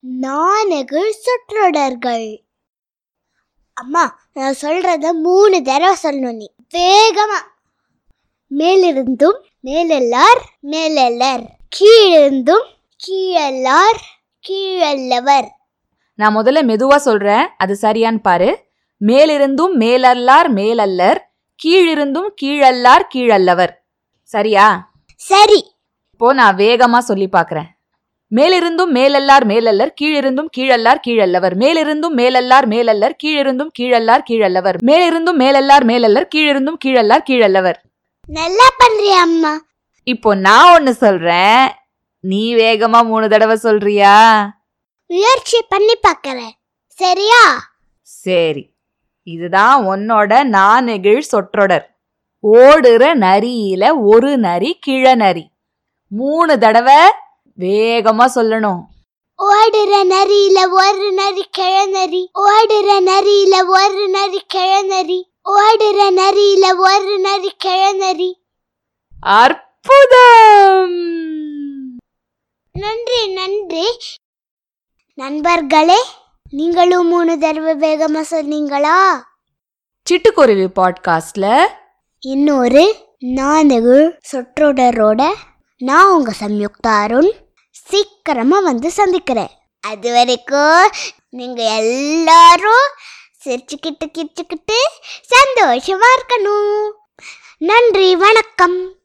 நாணகள் சொற்றொடர்கள். அம்மா நான் சொல்றத மூணு தடவை சொல்லணும் நீ. வேகமா. மேலிருந்தும் மேலெல்லார் மேலெல்லர். கீழிருந்தும் கீழல்லார் கீழல்லவர். நான் முதல்ல மெதுவா சொல்றேன் அது சரியான்னு பாரு. மேலிருந்தும் மேலல்லார் மேலல்லர். கீழிருந்தும் கீழல்லார் கீழல்லவர். சரியா? சரி. இப்போ நான் வேகமா சொல்லி பார்க்கறேன். மேலிருந்தும் மேலல்லார் மேலல்லர் கீழிருந்தும் கீழல்லார் கீழல்லவர். மேலிருந்தும் மேலல்லார் மேலல்லர் கீழிருந்தும் கீழல்லார் கீழல்லவர். மேலிருந்தும் மேலல்லார் மேலல்லர் கீழிருந்தும் கீழல்லார் கீழல்லவர். நல்லா பண்றியா அம்மா? இப்போ நான் ஒன்னு சொல்றேன். நீ வேகமா மூணு தடவை சொல்றியா? முயற்சி பண்ணி பார்க்கறேன் சரியா? சரி. இதுதான் உன்னோட நாநெகிழ் சொற்றொடர். ஓடுற நரியில ஒரு நரி கிழநரி மூணு தடவை வேகமா சொல்லணும். ஓடுற நரியில ஒரு நரி கிழநரி. ஓடுற நரியில ஒரு நரி கிழநரி. ஓடுற நரியில ஒரு நரி கிழநரி. அற்புதம்! நன்றி நன்றி. நண்பர்களே நீங்களும் மூணு தடவை வேகமா சொன்னீங்களா? சிட்டுக்குருவி பாட்காஸ்ட்ல இன்னொரு நான்கு சொற்றொடரோட நான் உங்க சம்யுக்தா அருண் சீக்கிரமா வந்து சந்திக்கிறேன். அது வரைக்கும் நீங்க எல்லாரும் சிரிச்சுக்கிட்டு கிச்சுக்கிட்டு சந்தோஷமா இருக்கணும். நன்றி வணக்கம்.